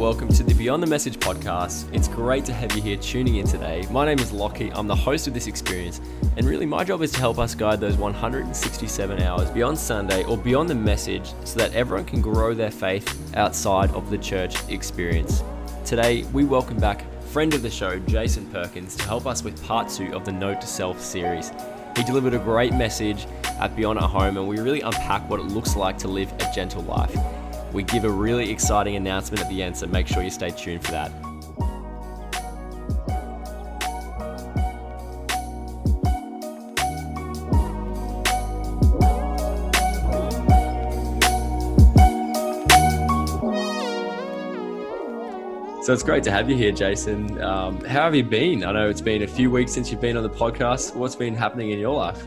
Welcome to the Beyond the Message podcast. It's great to have you here tuning in today. My name is Lockie. I'm the host of this experience, and really my job is to help us guide those 167 hours beyond Sunday or beyond the message so that everyone can grow their faith outside of the church experience. Today, we welcome back friend of the show, Jason Perkins, to help us with part two of the Note to Self series. He delivered a great message at Beyond at Home, and we really unpack what it looks like to live a gentle life. We give a really exciting announcement at the end, so make sure you stay tuned for that. So it's great to have you here, Jason. Um, how have you been? I know it's been a few weeks since you've been on the podcast. What's been happening in your life?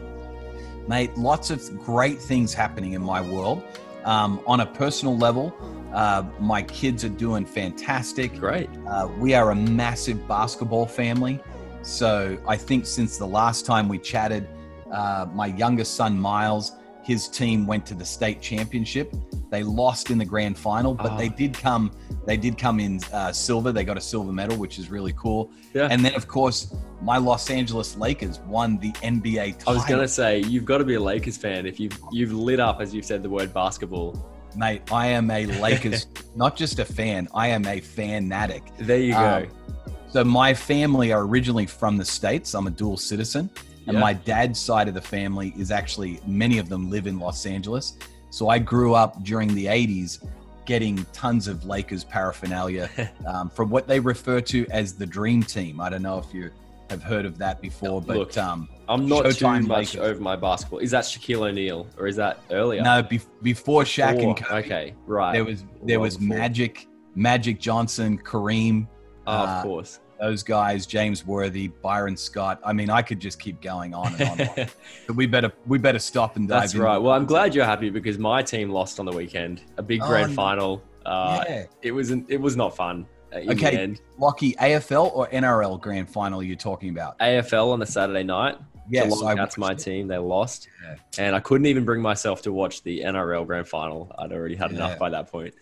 Mate, lots of great things happening in my world. Um, on a personal level, uh, my kids are doing fantastic. Great. Uh, we are a massive basketball family. So I think since the last time we chatted, uh, my youngest son, Miles, his team went to the state championship. They lost in the grand final, but oh. they did come. They did come in uh, silver. They got a silver medal, which is really cool. Yeah. And then, of course, my Los Angeles Lakers won the NBA title. I was gonna say you've got to be a Lakers fan if you've you've lit up as you've said the word basketball. Mate, I am a Lakers, not just a fan. I am a fanatic. There you go. Um, so my family are originally from the states. I'm a dual citizen, and yeah. my dad's side of the family is actually many of them live in Los Angeles. So I grew up during the 80s getting tons of Lakers paraphernalia um, from what they refer to as the Dream Team. I don't know if you have heard of that before, but Look, um, I'm not Showtime too much Lakers. over my basketball. Is that Shaquille O'Neal or is that earlier? No, be- before Shaq before, and Kobe. Okay, right. There was there well was before. Magic, Magic Johnson, Kareem. Oh, uh, of course. Those guys, James Worthy, Byron Scott. I mean, I could just keep going on and on. but we better we better stop and dive. That's right. Well, I'm glad you're happy because my team lost on the weekend. A big oh, grand final. Uh, yeah. It was it was not fun. Okay, Lockie, AFL or NRL grand final you're talking about? AFL on the Saturday night. Yes, Geelong, that's my it. team. They lost, yeah. and I couldn't even bring myself to watch the NRL grand final. I'd already had yeah. enough by that point.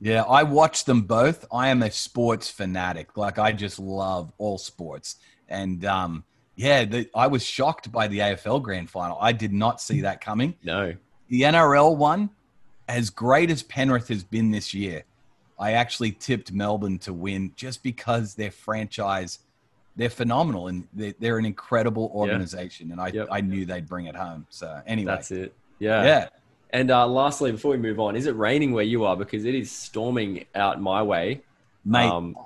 Yeah, I watched them both. I am a sports fanatic. Like I just love all sports, and um, yeah, the, I was shocked by the AFL grand final. I did not see that coming. No, the NRL one, as great as Penrith has been this year, I actually tipped Melbourne to win just because their franchise they're phenomenal and they're, they're an incredible organization. Yeah. And I, yep. I knew they'd bring it home. So anyway, that's it. Yeah. Yeah. And uh, lastly, before we move on, is it raining where you are? Because it is storming out my way. Mate, um,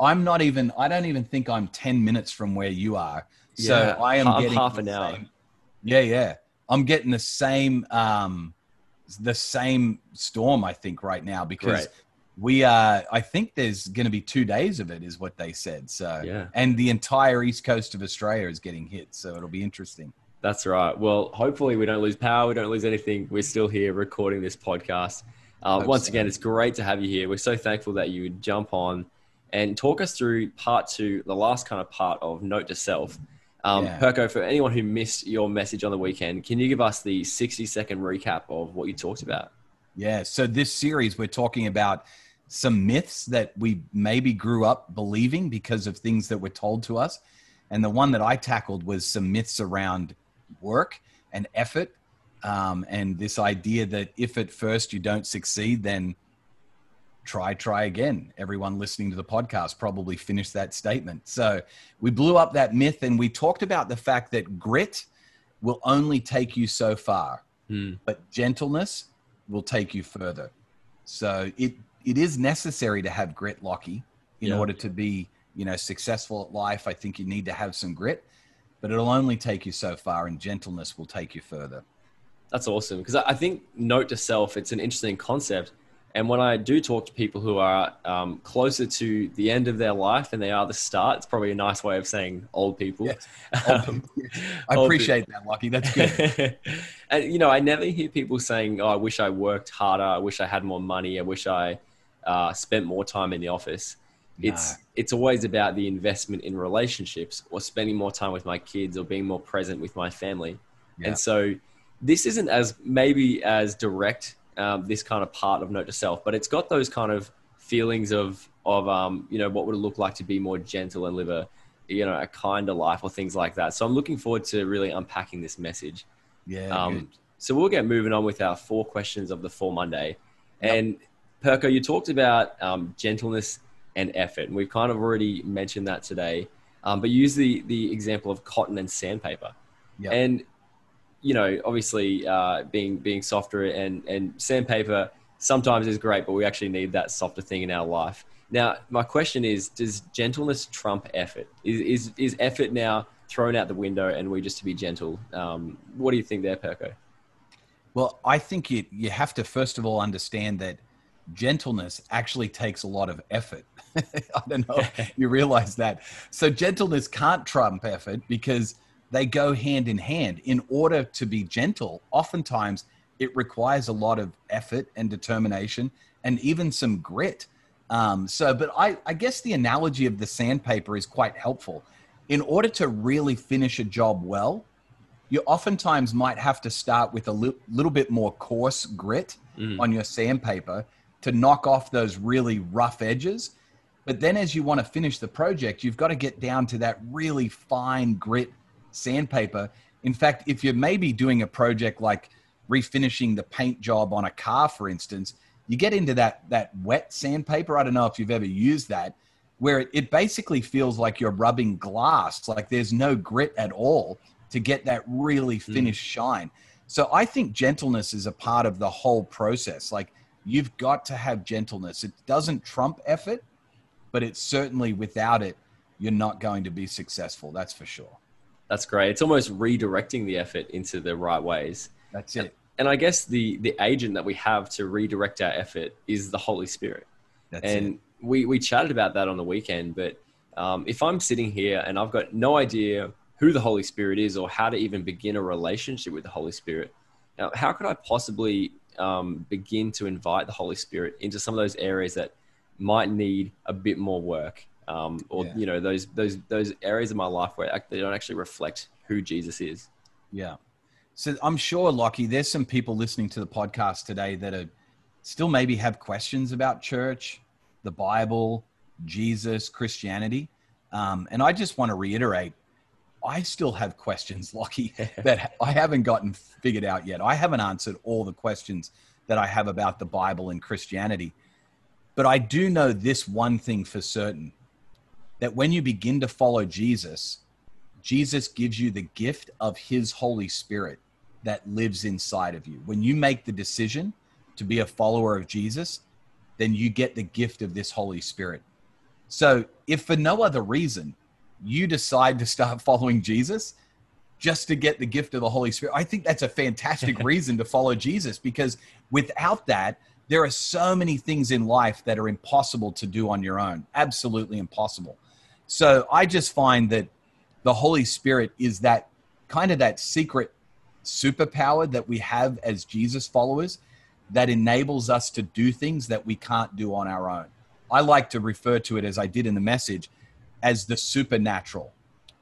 I'm not even, I don't even think I'm 10 minutes from where you are. So yeah, I am getting half an hour. Same, yeah. Yeah. I'm getting the same, um, the same storm, I think, right now because Great we uh i think there's going to be two days of it is what they said so yeah and the entire east coast of australia is getting hit so it'll be interesting that's right well hopefully we don't lose power we don't lose anything we're still here recording this podcast uh, once so. again it's great to have you here we're so thankful that you would jump on and talk us through part two the last kind of part of note to self um, yeah. Perko, for anyone who missed your message on the weekend, can you give us the 60 second recap of what you talked about? Yeah. So, this series, we're talking about some myths that we maybe grew up believing because of things that were told to us. And the one that I tackled was some myths around work and effort. Um, and this idea that if at first you don't succeed, then try, try again. Everyone listening to the podcast probably finished that statement. So we blew up that myth and we talked about the fact that grit will only take you so far, hmm. but gentleness will take you further. So it it is necessary to have grit, Lockie, in yeah. order to be, you know, successful at life. I think you need to have some grit, but it'll only take you so far, and gentleness will take you further. That's awesome because I think note to self. It's an interesting concept and when I do talk to people who are um, closer to the end of their life than they are the start, it's probably a nice way of saying old people. Yes. Um, I appreciate that, Lucky. That's good. and you know, I never hear people saying, "Oh, I wish I worked harder. I wish I had more money. I wish I uh, spent more time in the office." No. It's it's always about the investment in relationships, or spending more time with my kids, or being more present with my family. Yeah. And so, this isn't as maybe as direct um, this kind of part of note to self, but it's got those kind of feelings of of um, you know what would it look like to be more gentle and live a you know a kinder life or things like that. So I'm looking forward to really unpacking this message. Yeah. Um, so we'll get moving on with our four questions of the four Monday. And Perko, you talked about um, gentleness and effort, and we've kind of already mentioned that today. Um, but use the the example of cotton and sandpaper, Yep. and you know, obviously, uh, being being softer and and sandpaper sometimes is great, but we actually need that softer thing in our life. Now, my question is: Does gentleness trump effort? Is is, is effort now thrown out the window, and we just to be gentle? Um, what do you think there, Perko? Well, I think you you have to first of all understand that gentleness actually takes a lot of effort. I don't know if you realize that. So gentleness can't trump effort because they go hand in hand. In order to be gentle, oftentimes it requires a lot of effort and determination and even some grit. Um, so, but I, I guess the analogy of the sandpaper is quite helpful. In order to really finish a job well, you oftentimes might have to start with a li- little bit more coarse grit Mm. on your sandpaper to knock off those really rough edges. But then as you want to finish the project, you've got to get down to that really fine grit sandpaper. In fact, if you're maybe doing a project like refinishing the paint job on a car, for instance, you get into that that wet sandpaper. I don't know if you've ever used that, where it, it basically feels like you're rubbing glass, like there's no grit at all to get that really hmm. finished shine. So I think gentleness is a part of the whole process. Like you've got to have gentleness. It doesn't trump effort, but it's certainly without it, you're not going to be successful. That's for sure. That's great. It's almost redirecting the effort into the right ways. That's it. And I guess the the agent that we have to redirect our effort is the Holy Spirit. That's and it. we we chatted about that on the weekend. But um, if I'm sitting here and I've got no idea who the Holy Spirit is or how to even begin a relationship with the Holy Spirit, now how could I possibly um, begin to invite the Holy Spirit into some of those areas that might need a bit more work, um, or Yeah. you know those those those areas of my life where they don't actually reflect who Jesus is. Yeah. So I'm sure, Lockie, there's some people listening to the podcast today that are still maybe have questions about church, the Bible, Jesus, Christianity. Um, and I just want to reiterate I still have questions, Lockie, that I haven't gotten figured out yet. I haven't answered all the questions that I have about the Bible and Christianity. But I do know this one thing for certain that when you begin to follow Jesus, Jesus gives you the gift of his Holy Spirit that lives inside of you. When you make the decision to be a follower of Jesus, then you get the gift of this Holy Spirit. So, if for no other reason you decide to start following Jesus just to get the gift of the Holy Spirit, I think that's a fantastic reason to follow Jesus because without that, there are so many things in life that are impossible to do on your own. Absolutely impossible. So, I just find that the Holy Spirit is that kind of that secret superpower that we have as Jesus followers that enables us to do things that we can't do on our own. I like to refer to it as I did in the message as the supernatural.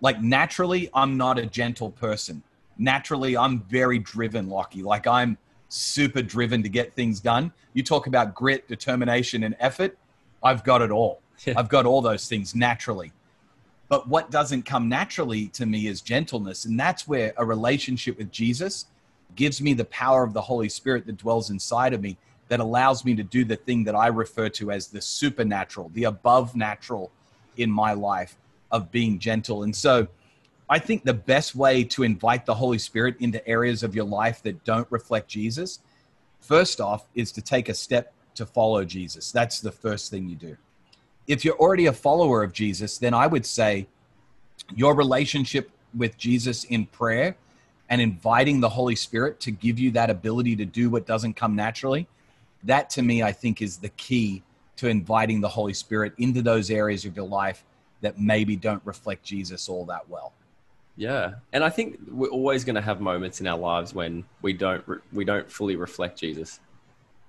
Like naturally, I'm not a gentle person. Naturally, I'm very driven, Lockie. Like I'm super driven to get things done. You talk about grit, determination, and effort. I've got it all. I've got all those things naturally. But what doesn't come naturally to me is gentleness. And that's where a relationship with Jesus gives me the power of the Holy Spirit that dwells inside of me that allows me to do the thing that I refer to as the supernatural, the above natural in my life of being gentle. And so I think the best way to invite the Holy Spirit into areas of your life that don't reflect Jesus, first off, is to take a step to follow Jesus. That's the first thing you do. If you're already a follower of Jesus, then I would say your relationship with Jesus in prayer and inviting the Holy Spirit to give you that ability to do what doesn't come naturally, that to me, I think is the key to inviting the Holy Spirit into those areas of your life that maybe don't reflect Jesus all that well. Yeah, and I think we're always going to have moments in our lives when we don't re- we don't fully reflect Jesus,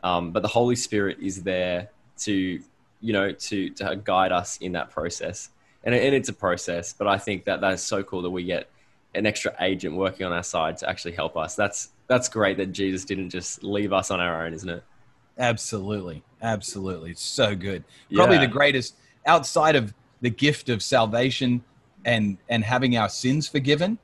um, but the Holy Spirit is there to you know to to guide us in that process, and, and it's a process. But I think that that is so cool that we get an extra agent working on our side to actually help us. That's that's great that Jesus didn't just leave us on our own, isn't it? Absolutely. Absolutely. It's so good. Probably Yeah. the greatest outside of the gift of salvation and and having our sins forgiven.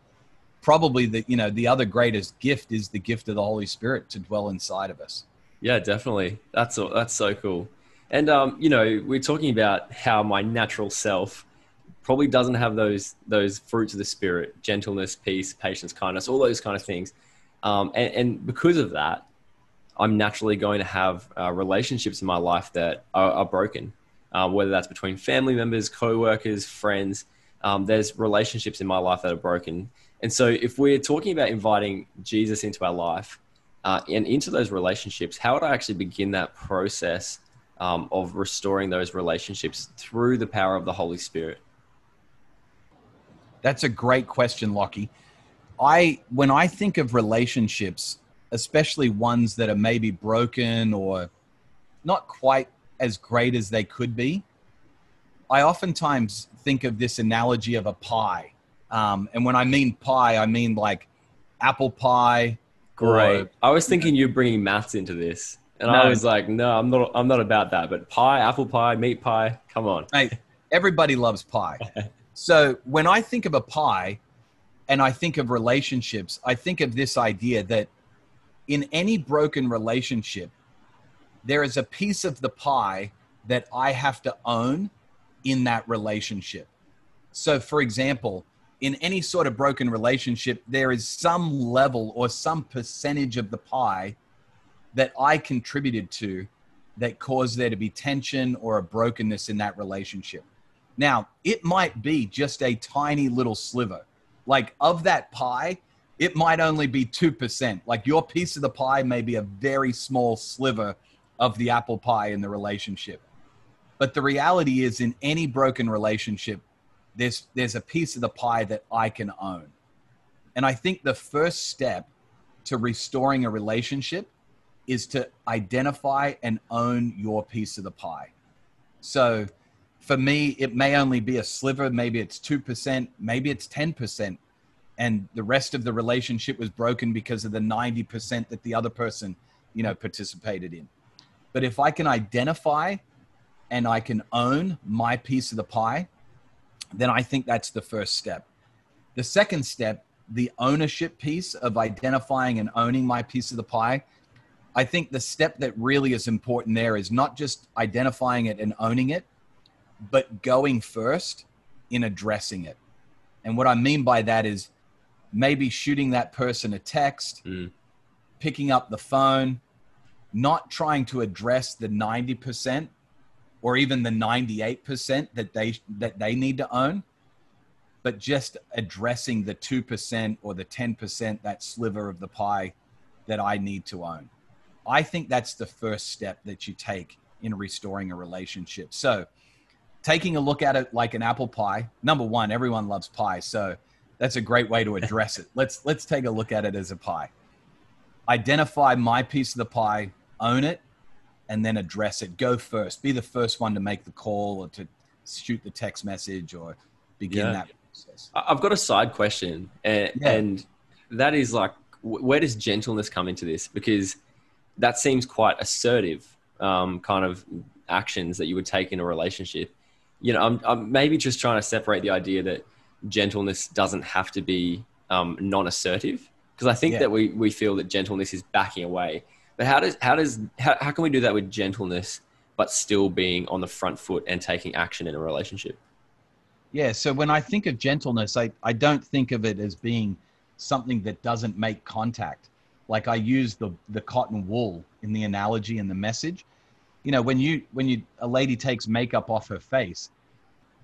Probably the you know the other greatest gift is the gift of the Holy Spirit to dwell inside of us. Yeah, definitely. That's all, that's so cool. And um, you know, we're talking about how my natural self probably doesn't have those those fruits of the spirit, gentleness, peace, patience, kindness, all those kind of things. Um, and, and because of that, I'm naturally going to have uh, relationships in my life that are, are broken, um, whether that's between family members, co-workers, friends. Um, there's relationships in my life that are broken. And so if we're talking about inviting Jesus into our life, uh, and into those relationships, how would I actually begin that process um, of restoring those relationships through the power of the Holy Spirit? That's a great question, Lockie. I when I think of relationships, especially ones that are maybe broken or not quite as great as they could be, I oftentimes think of this analogy of a pie. Um, and when I mean pie, I mean like apple pie. Great. or- I was thinking you're bringing maths into this, and I was like, no, I'm not. I'm not about that. But pie, apple pie, meat pie. Come on. Mate, everybody loves pie. So when I think of a pie and I think of relationships, I think of this idea that in any broken relationship, there is a piece of the pie that I have to own in that relationship. So, for example, in any sort of broken relationship, there is some level or some percentage of the pie that I contributed to that caused there to be tension or a brokenness in that relationship. Now, it might be just a tiny little sliver. Like of that pie, it might only be 2%. Like your piece of the pie may be a very small sliver of the apple pie in the relationship. But the reality is, in any broken relationship, there's, there's a piece of the pie that I can own. And I think the first step to restoring a relationship is to identify and own your piece of the pie. So for me, it may only be a sliver, maybe it's 2%, maybe it's 10%. And the rest of the relationship was broken because of the 90% that the other person, you know, participated in. But if I can identify and I can own my piece of the pie, then I think that's the first step. The second step, the ownership piece of identifying and owning my piece of the pie, I think the step that really is important there is not just identifying it and owning it, but going first in addressing it. And what I mean by that is maybe shooting that person a text, Mm. picking up the phone, not trying to address the 90% or even the 98% that they that they need to own, but just addressing the 2% or the 10% that sliver of the pie that I need to own. I think that's the first step that you take in restoring a relationship. So, taking a look at it like an apple pie. Number one, everyone loves pie, so that's a great way to address it. Let's let's take a look at it as a pie. Identify my piece of the pie, own it, and then address it. Go first. Be the first one to make the call or to shoot the text message or begin Yeah. that process. I've got a side question, and, Yeah. and that is like, where does gentleness come into this? Because that seems quite assertive, um, kind of actions that you would take in a relationship. You know, I'm, I'm maybe just trying to separate the idea that gentleness doesn't have to be um, non-assertive, because I think Yeah. that we we feel that gentleness is backing away. But how does how does how, how can we do that with gentleness, but still being on the front foot and taking action in a relationship? Yeah. So when I think of gentleness, I, I don't think of it as being something that doesn't make contact. Like I use the, the cotton wool in the analogy and the message. You know, when you when you a lady takes makeup off her face,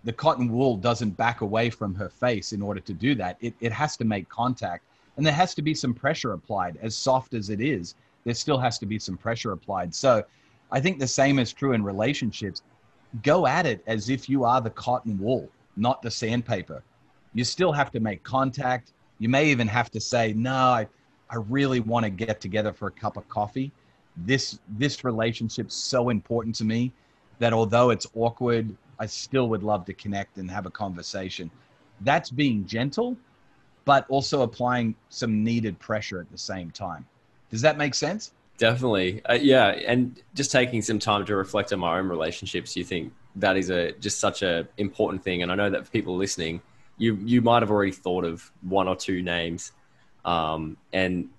the cotton wool doesn't back away from her face in order to do that. It it has to make contact. And there has to be some pressure applied. As soft as it is, there still has to be some pressure applied. So I think the same is true in relationships. Go at it as if you are the cotton wool not the sandpaper. You still have to make contact. You may even have to say, "No, I, I really want to get together for a cup of coffee. This this relationship's so important to me that although it's awkward, I still would love to connect and have a conversation." That's being gentle, but also applying some needed pressure at the same time. Does that make sense? Definitely, uh, yeah, and just taking some time to reflect on my own relationships. You think that is a just such a important thing, and I know that for people listening, you you might have already thought of one or two names, um, and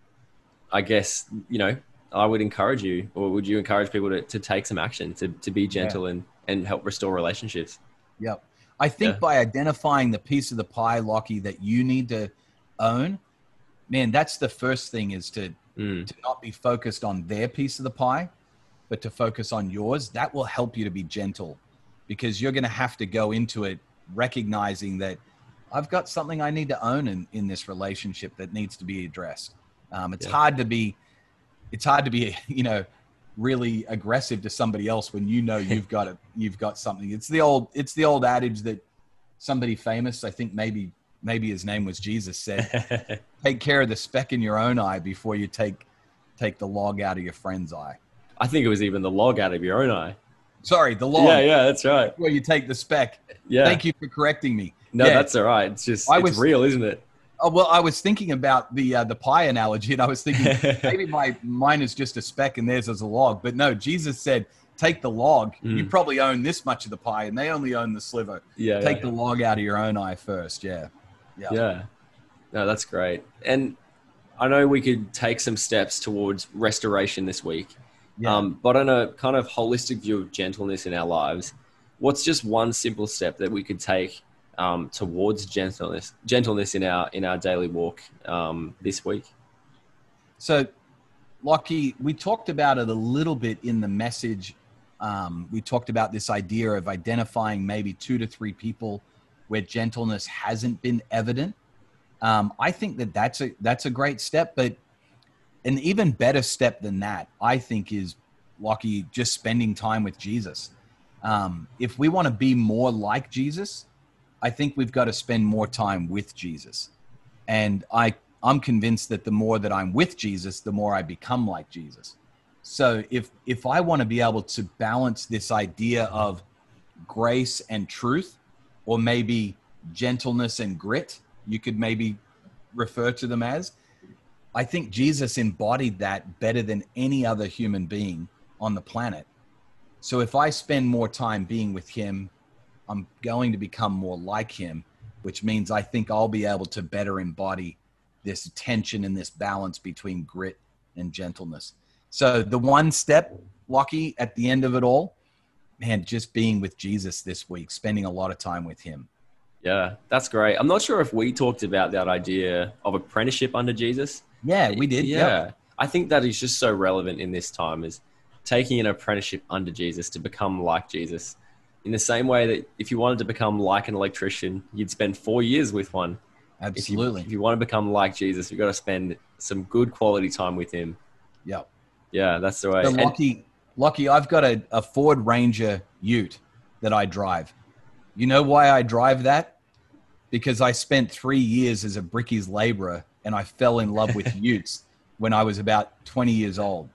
I guess you know I would encourage you, or would you encourage people to, to take some action to to be gentle yeah. and and help restore relationships? Yep, I think yeah. by identifying the piece of the pie, Lockie, that you need to own, man, that's the first thing is to mm. to not be focused on their piece of the pie, but to focus on yours. That will help you to be gentle because you're going to have to go into it recognizing that I've got something I need to own in, in this relationship that needs to be addressed. Um, it's yeah. hard to be, it's hard to be, you know, really aggressive to somebody else when you know you've got it, you've got something. It's the old, it's the old adage that somebody famous, I think maybe maybe his name was Jesus, said, "Take care of the speck in your own eye before you take take the log out of your friend's eye." I think it was even the log out of your own eye. Sorry, the log. Yeah, yeah, that's right. Where you take the speck. Yeah. Thank you for correcting me. No, yeah. that's all right. It's just I it's was, real, isn't it? Oh well, I was thinking about the uh, the pie analogy, and I was thinking maybe my mine is just a speck and theirs is a log. But no, Jesus said, "Take the log. Mm. You probably own this much of the pie, and they only own the sliver. Yeah, take yeah. the log out of your own eye first. Yeah." Yeah. Yeah. No, that's great. And I know we could take some steps towards restoration this week. Yeah. Um, but on a kind of holistic view of gentleness in our lives, what's just one simple step that we could take um, towards gentleness, gentleness in our in our daily walk um, this week? So, Lockie, we talked about it a little bit in the message. Um, we talked about this idea of identifying maybe two to three people where gentleness hasn't been evident. Um, I think that that's a that's a great step, but an even better step than that, I think, is Lockie just spending time with Jesus. Um, if we want to be more like Jesus, I think we've got to spend more time with Jesus. And I I'm convinced that the more that I'm with Jesus, the more I become like Jesus. So if if I want to be able to balance this idea of grace and truth, or maybe gentleness and grit, you could maybe refer to them as. I think Jesus embodied that better than any other human being on the planet. So if I spend more time being with him, I'm going to become more like him, which means I think I'll be able to better embody this tension and this balance between grit and gentleness. So the one step, Lockie, at the end of it all, man, just being with Jesus this week, spending a lot of time with him. Yeah, that's great. I'm not sure if we talked about that idea of apprenticeship under Jesus. Yeah, we did. Yeah. Yep. I think that is just so relevant in this time is taking an apprenticeship under Jesus to become like Jesus. In the same way that if you wanted to become like an electrician, you'd spend four years with one. Absolutely. If you, if you want to become like Jesus, you've got to spend some good quality time with him. Yep. Yeah, that's the way. So Lockie, Lockie, I've got a, a Ford Ranger Ute that I drive. You know why I drive that? Because I spent three years as a brickies laborer and I fell in love with utes when I was about 20 years old.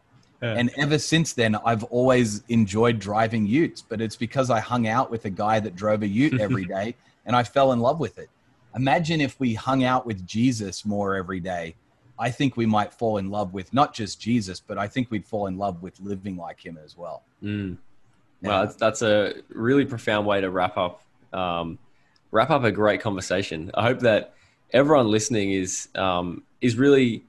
Yeah. And ever since then, I've always enjoyed driving utes, but it's because I hung out with a guy that drove a ute every day and I fell in love with it. Imagine if we hung out with Jesus more every day I think we might fall in love with not just Jesus, but I think we'd fall in love with living like him as well. Mm. Yeah. Well, that's, that's, a really profound way to wrap up um, wrap up a great conversation. I hope that everyone listening is um, is really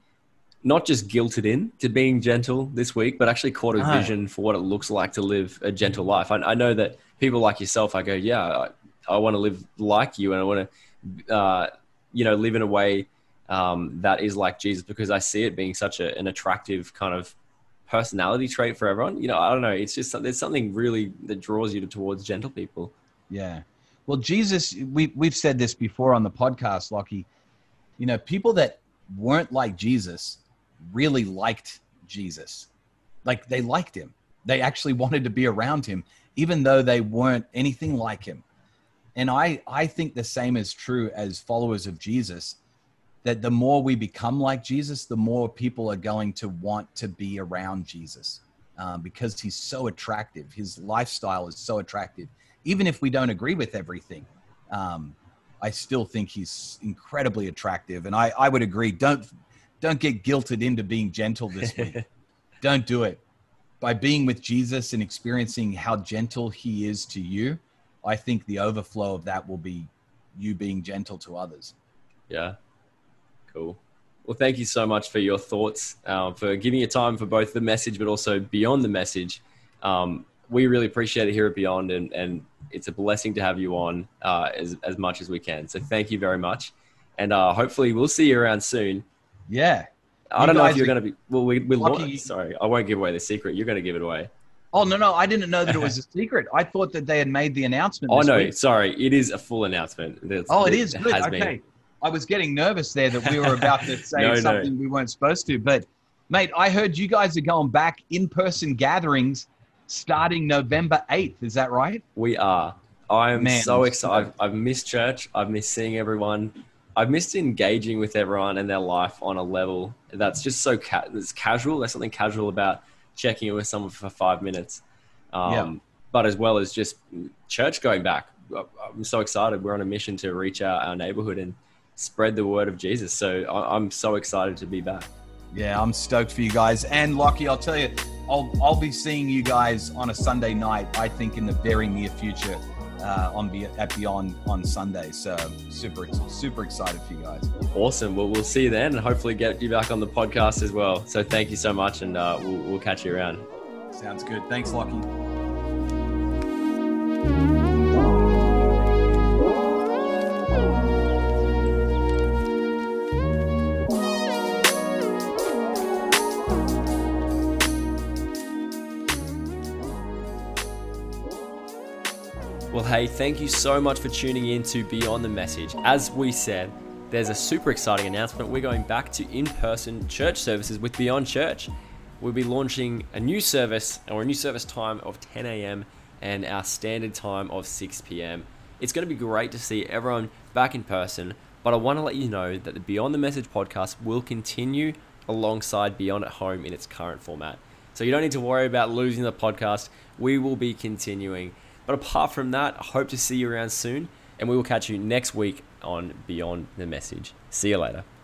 not just guilted in to being gentle this week, but actually caught a no. vision for what it looks like to live a gentle life. I, I know that people like yourself, I go, yeah, I, I want to live like you, and I want to, uh, you know, live in a way um, that is like Jesus because I see it being such a, an attractive kind of personality trait for everyone. You know, I don't know. It's just there's something really that draws you towards gentle people. Yeah. Well, Jesus, we we've said this before on the podcast, Lockie. You know, people that weren't like Jesus really liked Jesus. Like they liked him. They actually wanted to be around him, even though they weren't anything like him. And I I think the same is true as followers of Jesus that the more we become like Jesus, the more people are going to want to be around Jesus um, because he's so attractive. His lifestyle is so attractive. Even if we don't agree with everything, um, I still think he's incredibly attractive. And I, I would agree. Don't don't get guilted into being gentle this week. don't do it. By being with Jesus and experiencing how gentle he is to you, I think the overflow of that will be you being gentle to others. Yeah. Cool. Well, thank you so much for your thoughts, uh, for giving your time for both the message, but also beyond the message. Um, we really appreciate it here at Beyond, and, and it's a blessing to have you on uh, as, as much as we can. So thank you very much. And uh, hopefully we'll see you around soon. Yeah. I you don't know if you're going to be, well, we, we lucky. sorry, I won't give away the secret. You're going to give it away. Oh, no, no. I didn't know that it was a secret. I thought that they had made the announcement. Oh, no. Week. Sorry. It is a full announcement. It's, oh, it is. It Good. Okay. Been. I was getting nervous there that we were about to say no, something no. we weren't supposed to. But, mate, I heard you guys are going back in person gatherings starting November 8th. Is that right? We are. I'm Man, so excited. I've, I've, missed church. I've missed seeing everyone. I've missed engaging with everyone and their life on a level that's just so ca- it's casual. There's something casual about checking in with someone for five minutes. Um, yeah. But as well as just church going back. I'm so excited. We're on a mission to reach out our neighborhood and spread the word of Jesus. So I'm so excited to be back. Yeah, I'm stoked for you guys. And Lockie, I'll tell you, I'll I'll be seeing you guys on a Sunday night. I think in the very near future, uh, on Be- at Beyond on Sunday. So super super excited for you guys. Awesome. Well, we'll see you then, and hopefully get you back on the podcast as well. So thank you so much, and uh, we'll we'll catch you around. Sounds good. Thanks, Lockie. Well, hey, thank you so much for tuning in to Beyond the Message. As we said, there's a super exciting announcement. We're going back to in person church services with Beyond Church. We'll be launching a new service or a new service time of 10 a.m. and our standard time of 6 p.m. It's going to be great to see everyone back in person, but I want to let you know that the Beyond the Message podcast will continue alongside Beyond at Home in its current format. So you don't need to worry about losing the podcast. We will be continuing. But apart from that, I hope to see you around soon, and we will catch you next week on Beyond the Message. See you later.